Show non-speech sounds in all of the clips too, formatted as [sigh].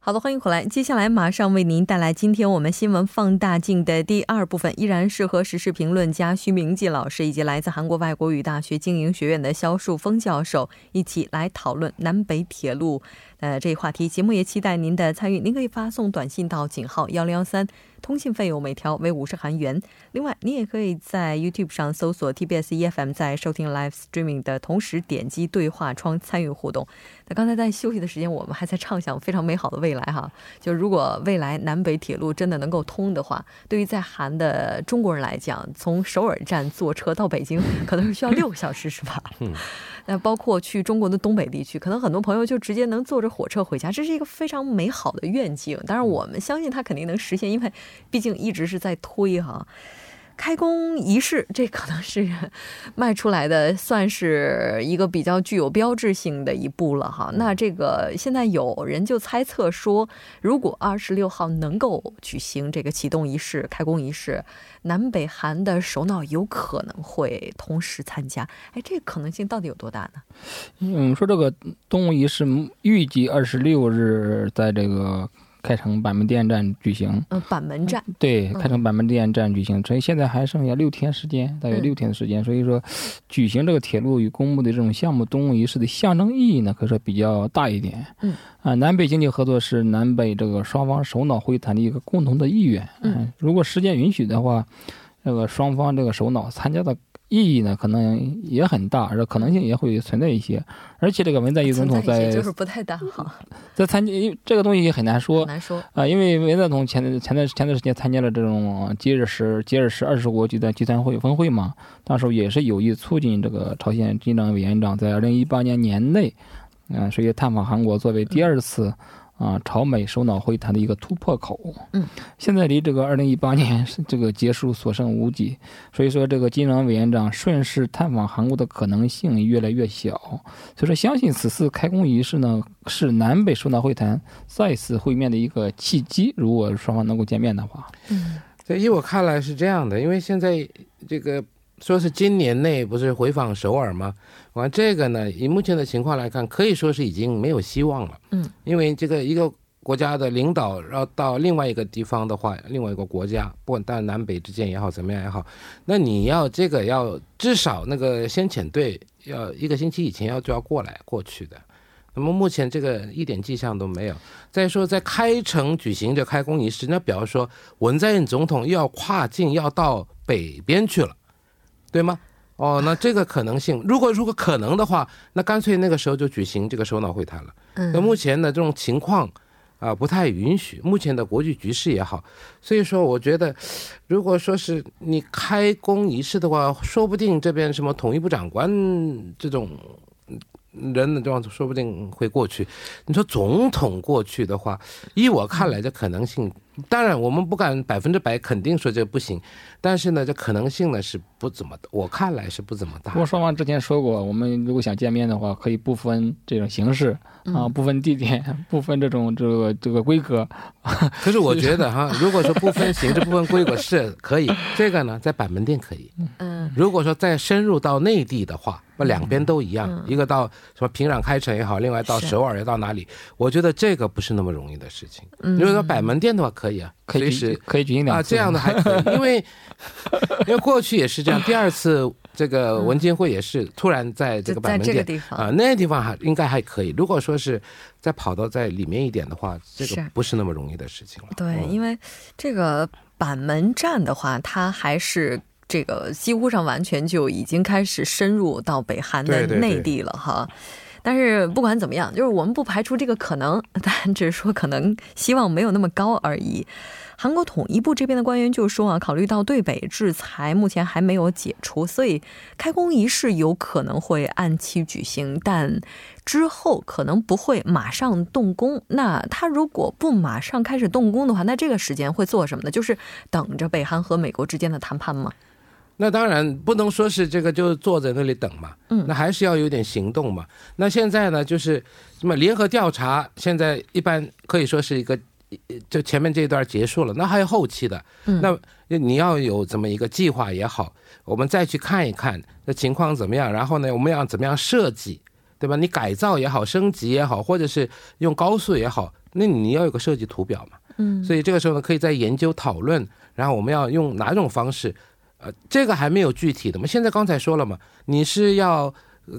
好的，欢迎回来。接下来马上为您带来今天我们新闻放大镜的第二部分，依然是和时事评论家徐明季老师以及来自韩国外国语大学经营学院的肖树峰教授一起来讨论南北铁路。呃，这一话题，节目也期待您的参与。您可以发送短信到井号幺零幺三，通信费用每条为五十韩元。另外，您也可以在 YouTube 上搜索 TBS EFM，在收听 Live Streaming 的同时点击对话窗参与互动。那刚才在休息的时间，我们还在畅想非常美好的未来哈。就如果未来南北铁路真的能够通的话，对于在韩的中国人来讲，从首尔站坐车到北京可能是需要六个小时，是吧？嗯。那包括去中国的东北地区，可能很多朋友就直接能坐着火车回家，这是一个非常美好的愿景。当然，我们相信它肯定能实现，因为毕竟一直是在推哈。开工仪式，[laughs] 这可能是迈出来的，算是一个比较具有标志性的一步了哈。那这个现在有人就猜测说，如果二十六号能够举行这个启动仪式、开工仪式，南北韩的首脑有可能会同时参加。哎，这个可能性到底有多大呢？嗯，说这个动物仪式预计二十六日在这个。开城板门店站举行，嗯，板门站对，开城板门店站举行，所以现在还剩下六天时间，大约六天的时间，所以说，举行这个铁路与公墓的这种项目动物仪式的象征意义呢，可以说比较大一点。嗯，啊，南北经济合作是南北这个双方首脑会谈的一个共同的意愿。嗯，如果时间允许的话，这个双方这个首脑参加的。意义呢，可能也很大，而可能性也会存在一些。而且这个文在寅总统在就是不太大哈，在参加这个东西也很难说，难说啊，因为文在寅总统前前段前段时间参加了这种吉尔什吉尔什二十国集团集团会峰会嘛，当时也是有意促进这个朝鲜金正委员长在二零一八年年内，嗯，所以探访韩国作为第二次。啊，朝美首脑会谈的一个突破口。嗯，现在离这个二零一八年这个结束所剩无几，所以说这个金正恩委员长顺势探访韩国的可能性越来越小。所以说，相信此次开工仪式呢，是南北首脑会谈再次会面的一个契机。如果双方能够见面的话，嗯，在依我看来是这样的，因为现在这个。说是今年内不是回访首尔吗？完这个呢，以目前的情况来看，可以说是已经没有希望了。嗯，因为这个一个国家的领导要到另外一个地方的话，另外一个国家，不管到南北之间也好，怎么样也好，那你要这个要至少那个先遣队要一个星期以前要就要过来过去的。那么目前这个一点迹象都没有。再说在开城举行的开工仪式，那比方说文在寅总统又要跨境要到北边去了。对吗？哦，那这个可能性，如果如果可能的话，那干脆那个时候就举行这个首脑会谈了。嗯，那目前的这种情况啊，不太允许。目前的国际局势也好，所以说我觉得，如果说是你开工仪式的话，说不定这边什么统一部长官这种。人的状说不定会过去。你说总统过去的话，依我看来，这可能性，当然我们不敢百分之百肯定说这不行，但是呢，这可能性呢是不怎么，我看来是不怎么大。不过双方之前说过，我们如果想见面的话，可以不分这种形式啊，不分地点，不分这种这个这个规格。可是我觉得哈，如果说不分形式、不分规格是可以，[laughs] 这个呢，在板门店可以。嗯，如果说再深入到内地的话。那两边都一样，一个到什么平壤开城也好，另外到首尔也到哪里？我觉得这个不是那么容易的事情。如果说摆门店的话，可以啊，可以是可以举行两次啊，这样的还可以，因为 [laughs] 因为过去也是这样，第二次这个文监会也是突然在这个板门店啊，那地方还应该还可以。如果说是再跑到在里面一点的话，这个不是那么容易的事情了。对，因为这个板门站的话，它还是。这个几乎上完全就已经开始深入到北韩的内地了哈，但是不管怎么样，就是我们不排除这个可能，[laughs] 但只是说可能希望没有那么高而已。韩国统一部这边的官员就说啊，考虑到对北制裁目前还没有解除，所以开工仪式有可能会按期举行，但之后可能不会马上动工。那他如果不马上开始动工的话，那这个时间会做什么呢？就是等着北韩和美国之间的谈判吗？那当然不能说是这个就坐在那里等嘛，嗯，那还是要有点行动嘛。那现在呢，就是什么联合调查，现在一般可以说是一个，就前面这一段结束了，那还有后期的，嗯，那你要有这么一个计划也好，我们再去看一看那情况怎么样，然后呢，我们要怎么样设计，对吧？你改造也好，升级也好，或者是用高速也好，那你要有个设计图表嘛。嗯，所以这个时候呢，可以再研究讨论，然后我们要用哪种方式，呃，这个还没有具体的嘛。现在刚才说了嘛，你是要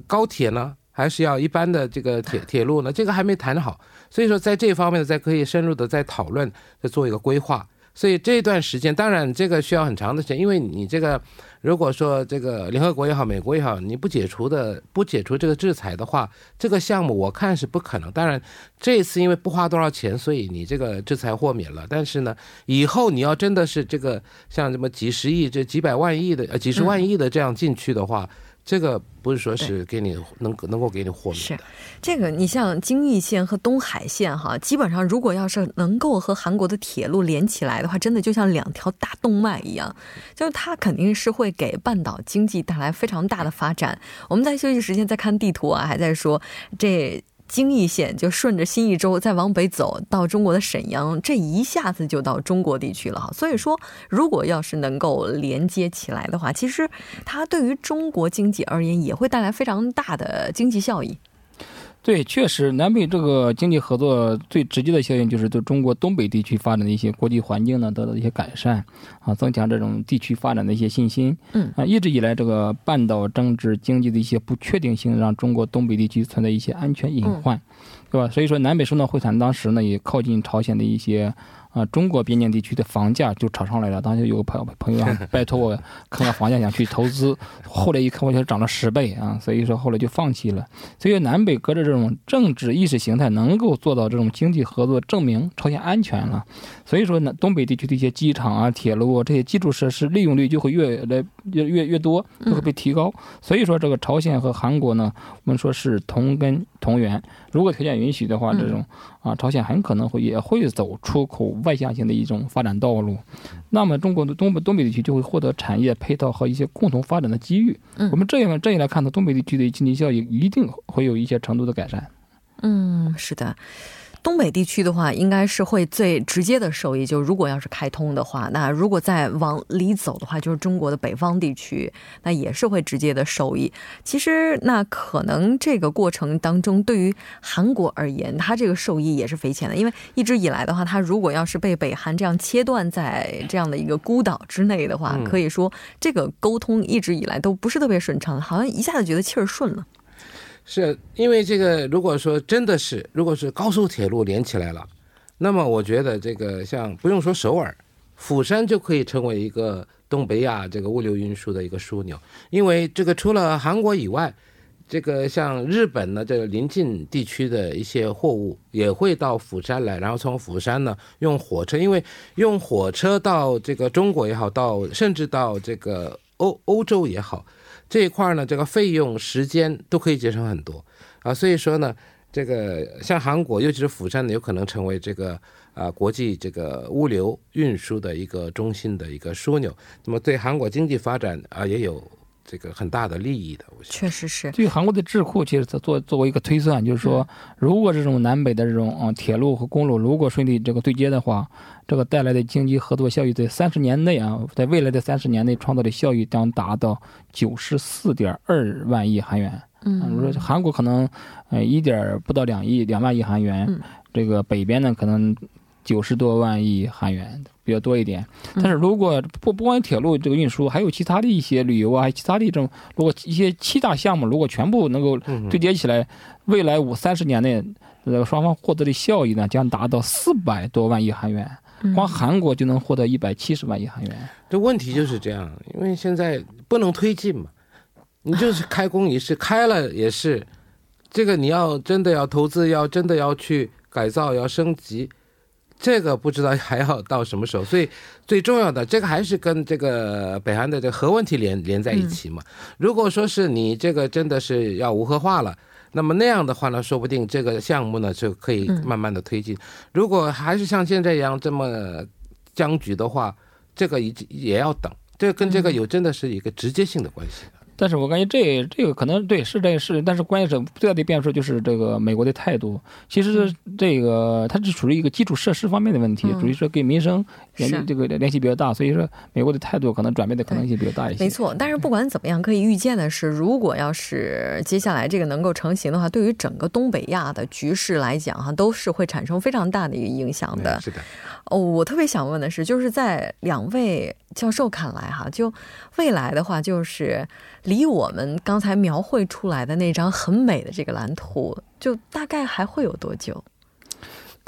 高铁呢，还是要一般的这个铁 [laughs] 铁路呢？这个还没谈好，所以说在这方面呢，再可以深入的再讨论，再做一个规划。所以这段时间，当然这个需要很长的时间，因为你这个如果说这个联合国也好，美国也好，你不解除的不解除这个制裁的话，这个项目我看是不可能。当然这次因为不花多少钱，所以你这个制裁豁免了。但是呢，以后你要真的是这个像什么几十亿、这几百万亿的呃几十万亿的这样进去的话。这个不是说是给你能能够给你豁免的。这个你像京义线和东海线哈，基本上如果要是能够和韩国的铁路连起来的话，真的就像两条大动脉一样，就是它肯定是会给半岛经济带来非常大的发展。我们在休息时间在看地图啊，还在说这。京义线就顺着新义州再往北走到中国的沈阳，这一下子就到中国地区了哈。所以说，如果要是能够连接起来的话，其实它对于中国经济而言也会带来非常大的经济效益。对，确实，南北这个经济合作最直接的效应就是对中国东北地区发展的一些国际环境呢得到一些改善，啊，增强这种地区发展的一些信心。嗯，啊，一直以来这个半岛政治经济的一些不确定性，让中国东北地区存在一些安全隐患，对吧？所以说，南北首脑会谈当时呢，也靠近朝鲜的一些。啊，中国边境地区的房价就炒上来了。当时有个朋朋友 [laughs] 拜托我看看房价，想去投资。后来一看，我觉得涨了十倍啊，所以说后来就放弃了。所以南北隔着这种政治意识形态，能够做到这种经济合作，证明朝鲜安全了。所以说呢，东北地区的一些机场啊、铁路啊这些基础设施利用率就会越来越越越多，就会被提高。所以说这个朝鲜和韩国呢，我们说是同根同源。如果条件允许的话，这种啊，朝鲜很可能会也会走出口外向型的一种发展道路。那么中国的东北东北地区就会获得产业配套和一些共同发展的机遇。我们这样这样来看呢，东北地区的经济效益一定会有一些程度的改善。嗯，是的。东北地区的话，应该是会最直接的受益。就如果要是开通的话，那如果再往里走的话，就是中国的北方地区，那也是会直接的受益。其实，那可能这个过程当中，对于韩国而言，它这个受益也是匪浅的。因为一直以来的话，它如果要是被北韩这样切断在这样的一个孤岛之内的话，可以说这个沟通一直以来都不是特别顺畅，好像一下子觉得气儿顺了。是因为这个，如果说真的是，如果是高速铁路连起来了，那么我觉得这个像不用说首尔，釜山就可以成为一个东北亚这个物流运输的一个枢纽。因为这个除了韩国以外，这个像日本呢，这个临近地区的一些货物也会到釜山来，然后从釜山呢用火车，因为用火车到这个中国也好，到甚至到这个欧欧洲也好。这一块呢，这个费用、时间都可以节省很多啊，所以说呢，这个像韩国，尤其是釜山呢，有可能成为这个啊国际这个物流运输的一个中心的一个枢纽，那么对韩国经济发展啊也有。这个很大的利益的，我确实是。据韩国的智库，其实做作为一个推算，就是说，如果这种南北的这种嗯铁路和公路如果顺利这个对接的话，这个带来的经济合作效益在三十年内啊，在未来的三十年内创造的效益将达到九十四点二万亿韩元。嗯，如说韩国可能呃一点不到两亿两万亿韩元，这个北边呢可能九十多万亿韩元。比较多一点，但是如果不不光铁路这个运输，还有其他的一些旅游啊，其他的一种，如果一些七大项目如果全部能够对接起来，未来五三十年内，呃，双方获得的效益呢，将达到四百多万亿韩元，光韩国就能获得一百七十万亿韩元。这问题就是这样，因为现在不能推进嘛，你就是开工仪式开了也是，这个你要真的要投资，要真的要去改造，要升级。这个不知道还要到什么时候，所以最重要的这个还是跟这个北韩的这个核问题连连在一起嘛。如果说是你这个真的是要无核化了，那么那样的话呢，说不定这个项目呢就可以慢慢的推进。如果还是像现在一样这么僵局的话，这个也也要等。这跟这个有真的是一个直接性的关系。但是我感觉这这个可能对是这个是，但是关键是最大的变数就是这个美国的态度。其实这个它是属于一个基础设施方面的问题，属于说跟民生联这个联系比较大，所以说美国的态度可能转变的可能性比较大一些。没错，但是不管怎么样，可以预见的是，如果要是接下来这个能够成型的话，对于整个东北亚的局势来讲，哈，都是会产生非常大的一个影响的。是的。哦，我特别想问的是，就是在两位教授看来，哈，就未来的话，就是离我们刚才描绘出来的那张很美的这个蓝图，就大概还会有多久？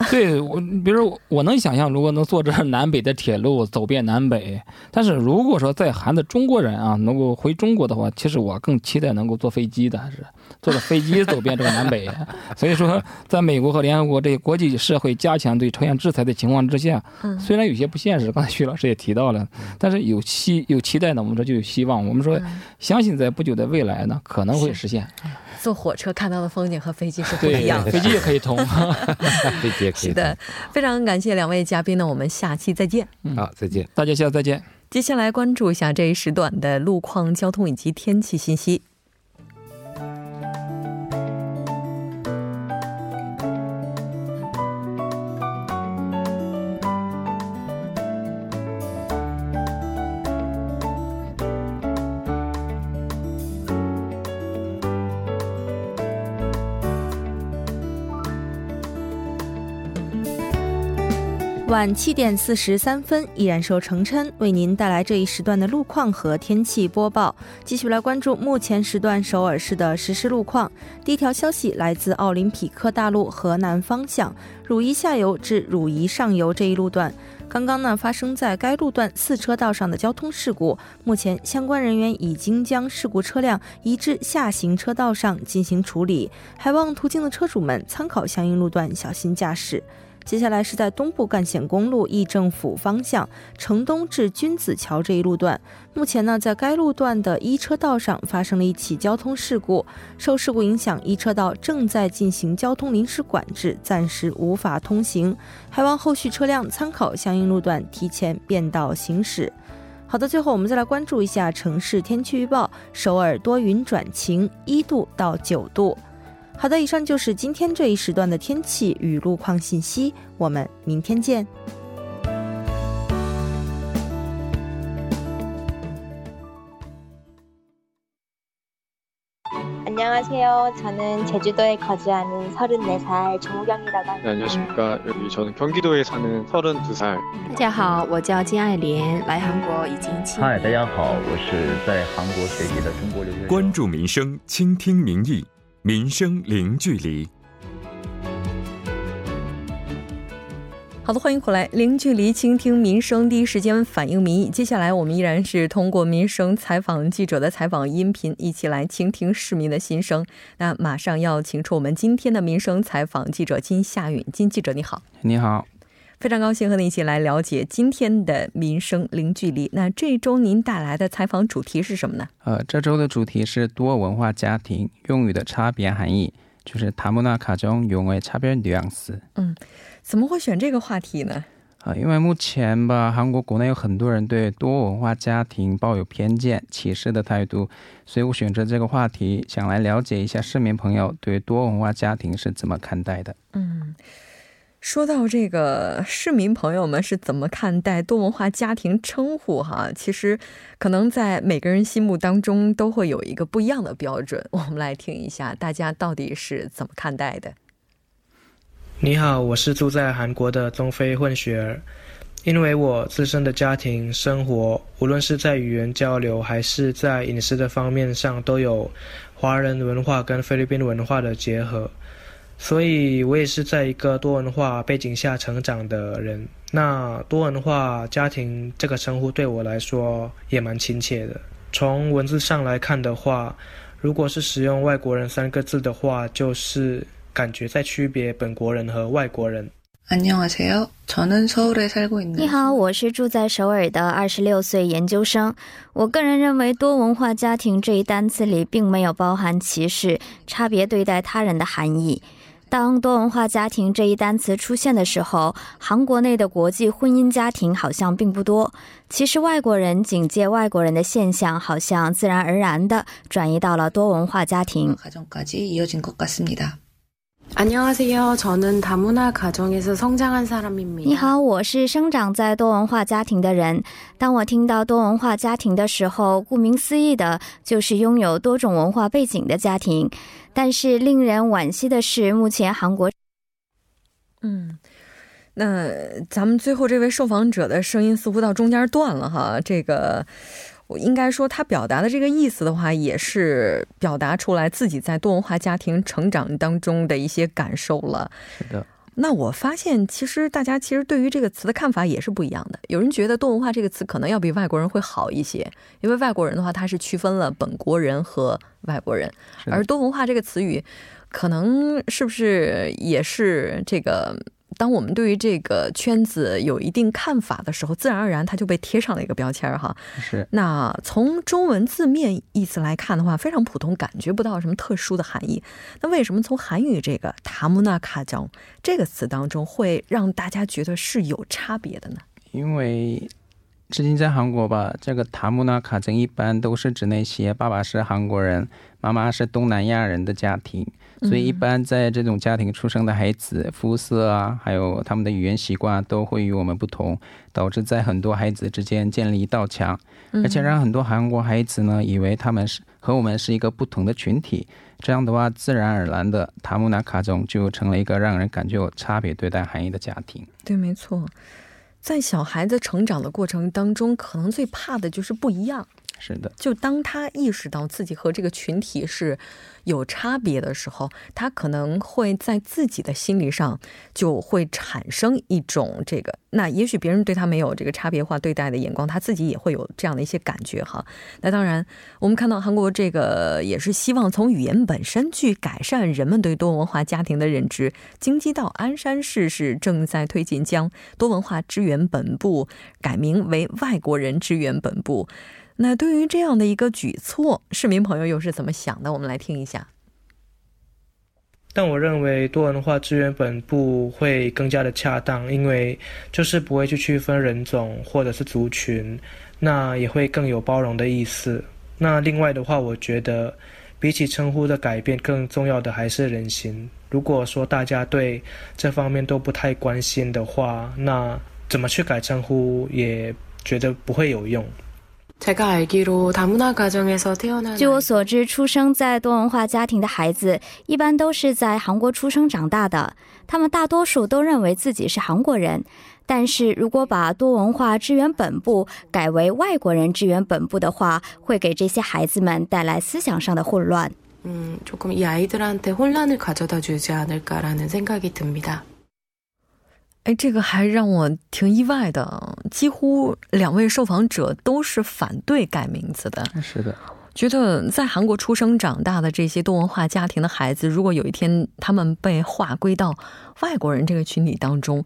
[laughs] 对我，比如说，我能想象，如果能坐这南北的铁路走遍南北，但是如果说在韩的中国人啊，能够回中国的话，其实我更期待能够坐飞机的，还是坐着飞机走遍这个南北。[laughs] 所以说，在美国和联合国这些国际社会加强对朝鲜制裁的情况之下，虽然有些不现实，刚才徐老师也提到了，但是有期有期待呢，我们说就有希望。我们说，相信在不久的未来呢，可能会实现。坐火车看到的风景和飞机是不一样的，飞机也可以通，[laughs] 飞机也可以。是的，非常感谢两位嘉宾呢，我们下期再见。嗯好，再见，大家下次再见。接下来关注一下这一时段的路况、交通以及天气信息。晚七点四十三分，依然受程琛为您带来这一时段的路况和天气播报。继续来关注目前时段首尔市的实时路况。第一条消息来自奥林匹克大路河南方向汝矣下游至汝矣上游这一路段，刚刚呢发生在该路段四车道上的交通事故，目前相关人员已经将事故车辆移至下行车道上进行处理，还望途经的车主们参考相应路段，小心驾驶。接下来是在东部干线公路义政府方向城东至君子桥这一路段，目前呢，在该路段的一车道上发生了一起交通事故，受事故影响，一车道正在进行交通临时管制，暂时无法通行，还望后续车辆参考相应路段提前变道行驶。好的，最后我们再来关注一下城市天气预报：首尔多云转晴，一度到九度。好的，以上就是今天这一时段的天气与路况信息。我们明天见。안녕하세요저는제주도에거주하는서른네살정우경이라고합니다안녕하십니까여기저는경기도에사는서른두살大家好，我叫金爱莲，来韩国已经七。嗨，大家好，我是在韩国学习的中国留学生。关注民生，倾听民意。 民生零距离。好的，欢迎回来，零距离倾听民生，第一时间反映民意。接下来，我们依然是通过民生采访记者的采访音频，一起来倾听市民的心声。那马上要请出我们今天的民生采访记者金夏允，金记者你好，你好。非常高兴和您一起来了解今天的民生零距离。那这周您带来的采访主题是什么呢？呃，这周的主题是多文化家庭用语的差别含义，就是다문화가정用语差别뉘앙 스。 嗯，怎么会选这个话题呢？啊，因为目前吧，韩国国内有很多人对多文化家庭抱有偏见、歧视的态度，所以我选择这个话题，想来了解一下市民朋友对多文化家庭是怎么看待的。嗯。 说到这个市民朋友们是怎么看待多文化家庭称呼哈？其实可能在每个人心目当中都会有一个不一样的标准。[laughs] 我们来听一下大家到底是怎么看待的。你好，我是住在韩国的中非混血儿。因为我自身的家庭生活，无论是在语言交流还是在饮食的方面上，都有华人文化跟菲律宾文化的结合。所以我也是在一个多文化背景下成长的人。那多文化家庭这个称呼对我来说也蛮亲切的从文字上来看的话如果是使用外国人三个字的话就是感觉在区别本国人和外国人。你好我是住在首尔的二十六岁研究生。我个人认为多文化家庭这一单词里并没有包含歧视差别对待他人的含义。当多文化家庭这一单词出现的时候，韩国内的国际婚姻家庭好像并不多。其实，外国人警戒外国人的现象，好像自然而然的转移到了多文化家庭。你好，我是生长在多文化家庭的人。当我听到多文化家庭的时候，顾名思义的就是拥有多种文化背景的家庭。但是令人惋惜的是，目前韩国，嗯，那咱们最后这位受访者的声音似乎到中间断了哈，这个。我应该说，他表达的这个意思的话，也是表达出来自己在多文化家庭成长当中的一些感受了。是的。那我发现，其实大家其实对于这个词的看法也是不一样的。有人觉得多文化这个词可能要比外国人会好一些，因为外国人的话，他是区分了本国人和外国人，而多文化这个词语，可能是不是也是这个？当我们对于这个圈子有一定看法的时候，自然而然它就被贴上了一个标签儿哈。是。那从中文字面意思来看的话，非常普通，感觉不到什么特殊的含义。那为什么从韩语这个“塔木纳卡江”这个词当中，会让大家觉得是有差别的呢？因为，至今在韩国吧，这个“塔木纳卡江”一般都是指那些爸爸是韩国人，妈妈是东南亚人的家庭。所以，一般在这种家庭出生的孩子，肤色啊，还有他们的语言习惯都会与我们不同，导致在很多孩子之间建立一道墙，而且让很多韩国孩子呢，以为他们是和我们是一个不同的群体。这样的话，自然而然的，塔木纳卡中就成了一个让人感觉有差别对待含义的家庭。对，没错，在小孩子成长的过程当中，可能最怕的就是不一样。是的，就当他意识到自己和这个群体是有差别的时候，他可能会在自己的心理上就会产生一种这个，那也许别人对他没有这个差别化对待的眼光，他自己也会有这样的一些感觉哈。那当然，我们看到韩国这个也是希望从语言本身去改善人们对多文化家庭的认知。京畿道鞍山市是正在推进将多文化支援本部改名为外国人支援本部。那对于这样的一个举措，市民朋友又是怎么想的？我们来听一下。但我认为多文化支援本部会更加的恰当，因为就是不会去区分人种或者是族群，那也会更有包容的意思。那另外的话，我觉得比起称呼的改变，更重要的还是人心。如果说大家对这方面都不太关心的话，那怎么去改称呼也觉得不会有用。据我所知，出生在多文化家庭的孩子一般都是在韩国出生长大的。他们大多数都认为自己是韩国人。但是如果把多文化支援本部改为外国人支援本部的话，会给这些孩子们带来思想上的混乱。嗯，조금이아이들한테혼란을가져다주지않을까라는생각이듭니다。 哎，这个还让我挺意外的。几乎两位受访者都是反对改名字的。是的，觉得在韩国出生长大的这些多文化家庭的孩子，如果有一天他们被划归到外国人这个群体当中，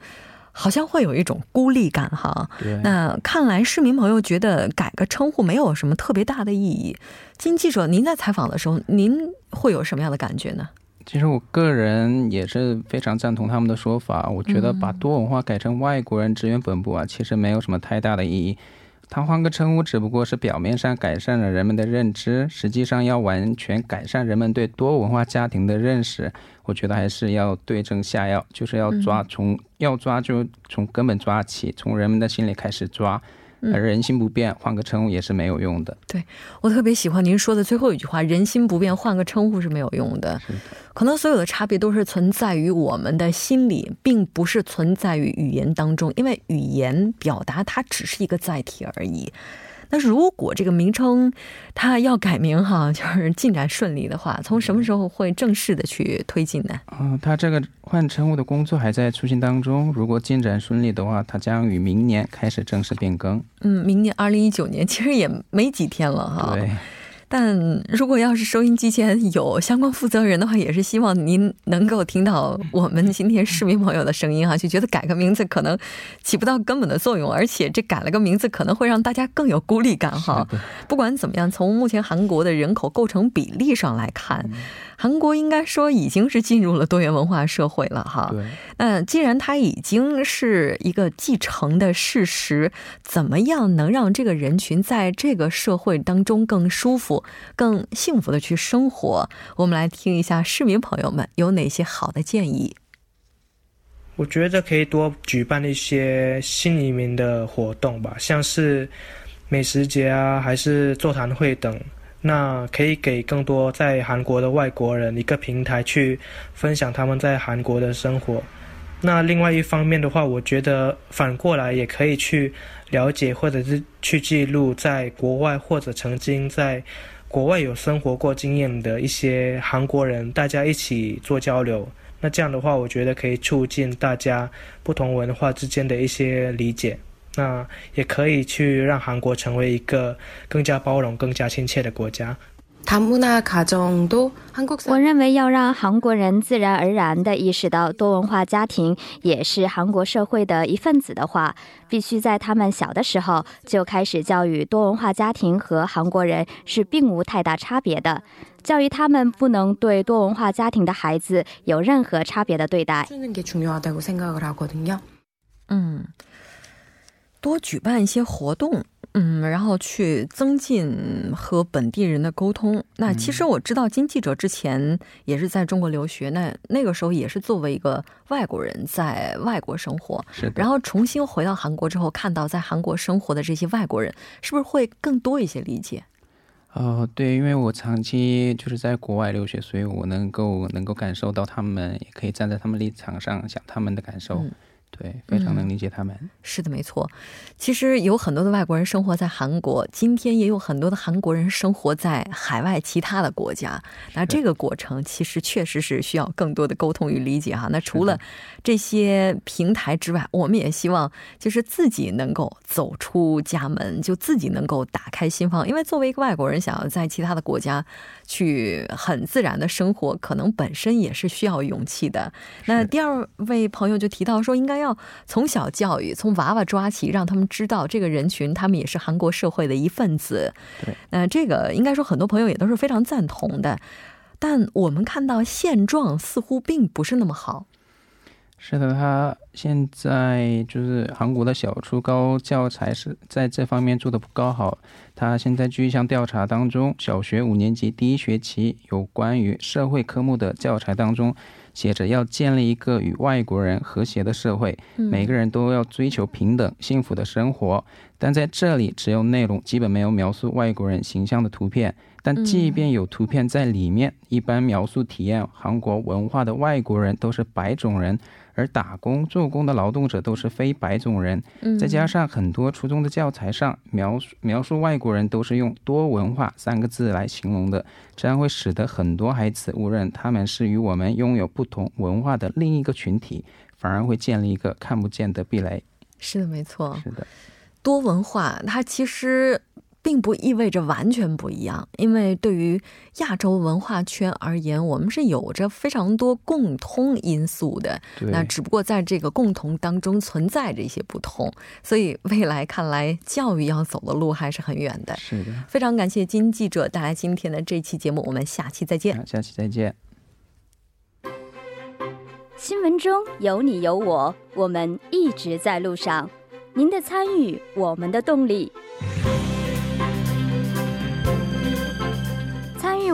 好像会有一种孤立感哈。那看来市民朋友觉得改个称呼没有什么特别大的意义。金记者，您在采访的时候，您会有什么样的感觉呢？其实我个人也是非常赞同他们的说法。我觉得把多文化改成外国人支援本部啊，其实没有什么太大的意义。他换个称呼，只不过是表面上改善了人们的认知，实际上要完全改善人们对多文化家庭的认识，我觉得还是要对症下药，就是要抓从要抓就从根本抓起，从人们的心里开始抓。而人心不变，换个称呼也是没有用的。对我特别喜欢您说的最后一句话：“人心不变，换个称呼是没有用的。”可能所有的差别都是存在于我们的心理，并不是存在于语言当中，因为语言表达它只是一个载体而已。那如果这个名称它要改名哈，[laughs] 就是进展顺利的话，从什么时候会正式的去推进呢？嗯，它这个换称呼的工作还在出行当中。如果进展顺利的话，它将于明年开始正式变更。嗯，明年二零一九年其实也没几天了哈。对。但如果要是收音机前有相关负责人的话，也是希望您能够听到我们今天市民朋友的声音哈，就觉得改个名字可能起不到根本的作用，而且这改了个名字可能会让大家更有孤立感哈。不管怎么样，从目前韩国的人口构成比例上来看。韩国应该说已经是进入了多元文化社会了哈。对。那既然它已经是一个继承的事实，怎么样能让这个人群在这个社会当中更舒服、更幸福的去生活？我们来听一下市民朋友们有哪些好的建议。我觉得可以多举办一些新移民的活动吧，像是美食节啊，还是座谈会等。那可以给更多在韩国的外国人一个平台去分享他们在韩国的生活。那另外一方面的话，我觉得反过来也可以去了解或者是去记录在国外或者曾经在国外有生活过经验的一些韩国人，大家一起做交流。那这样的话，我觉得可以促进大家不同文化之间的一些理解。那也可以去让韩国成为一个更加包容、更加亲切的国家。我认为要让韩国人自然而然地意识到多文化家庭也是韩国社会的一份子的话，必须在他们小的时候就开始教育多文化家庭和韩国人是并无太大差别的，教育他们不能对多文化家庭的孩子有任何差别的对待。嗯。多举办一些活动，嗯，然后去增进和本地人的沟通。那其实我知道金记者之前也是在中国留学，那那个时候也是作为一个外国人在外国生活，是。然后重新回到韩国之后，看到在韩国生活的这些外国人，是不是会更多一些理解？哦，对，因为我长期就是在国外留学，所以我能够能够感受到他们，也可以站在他们立场上想他们的感受。对，非常能理解他们。是的，没错。其实有很多的外国人生活在韩国，今天也有很多的韩国人生活在海外其他的国家。那这个过程其实确实是需要更多的沟通与理解哈。那除了这些平台之外，我们也希望就是自己能够走出家门，就自己能够打开心房。因为作为一个外国人，想要在其他的国家去很自然的生活，可能本身也是需要勇气的。那第二位朋友就提到说，应该要。要从小教育，从娃娃抓起，让他们知道这个人群，他们也是韩国社会的一份子。对，那这个应该说很多朋友也都是非常赞同的。但我们看到现状似乎并不是那么好。是的，他现在就是韩国的小初高教材是在这方面做的不够好。他现在据一项调查当中，小学五年级第一学期有关于社会科目的教材当中。写着要建立一个与外国人和谐的社会，每个人都要追求平等幸福的生活。但在这里，只有内容，基本没有描述外国人形象的图片。但即便有图片在里面，一般描述体验韩国文化的外国人都是白种人。而打工做工的劳动者都是非白种人，再加上很多初中的教材上描述描述外国人都是用多文化三个字来形容的，这样会使得很多孩子误认他们是与我们拥有不同文化的另一个群体，反而会建立一个看不见的壁垒。是的，没错。是的，多文化它其实。并不意味着完全不一样，因为对于亚洲文化圈而言，我们是有着非常多共通因素的。那只不过在这个共同当中存在着一些不同，所以未来看来，教育要走的路还是很远的。是的，非常感谢金记者带来今天的这期节目，我们下期再见。下期再见。新闻中有你有我，我们一直在路上。您的参与，我们的动力。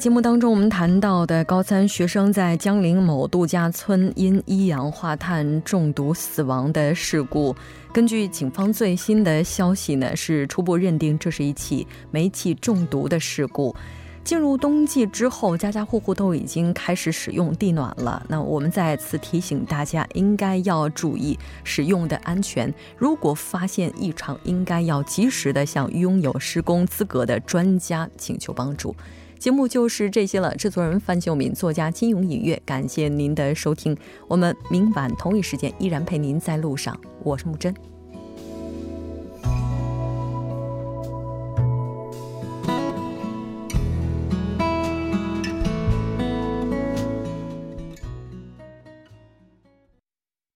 节目当中，我们谈到的高三学生在江陵某度假村因一氧化碳中毒死亡的事故，根据警方最新的消息呢，是初步认定这是一起煤气中毒的事故。进入冬季之后，家家户户都已经开始使用地暖了。那我们再次提醒大家，应该要注意使用的安全。如果发现异常，应该要及时的向拥有施工资格的专家请求帮助。节目就是这些了。制作人范秀敏，作家金勇音乐，感谢您的收听。我们明晚同一时间依然陪您在路上。我是木真。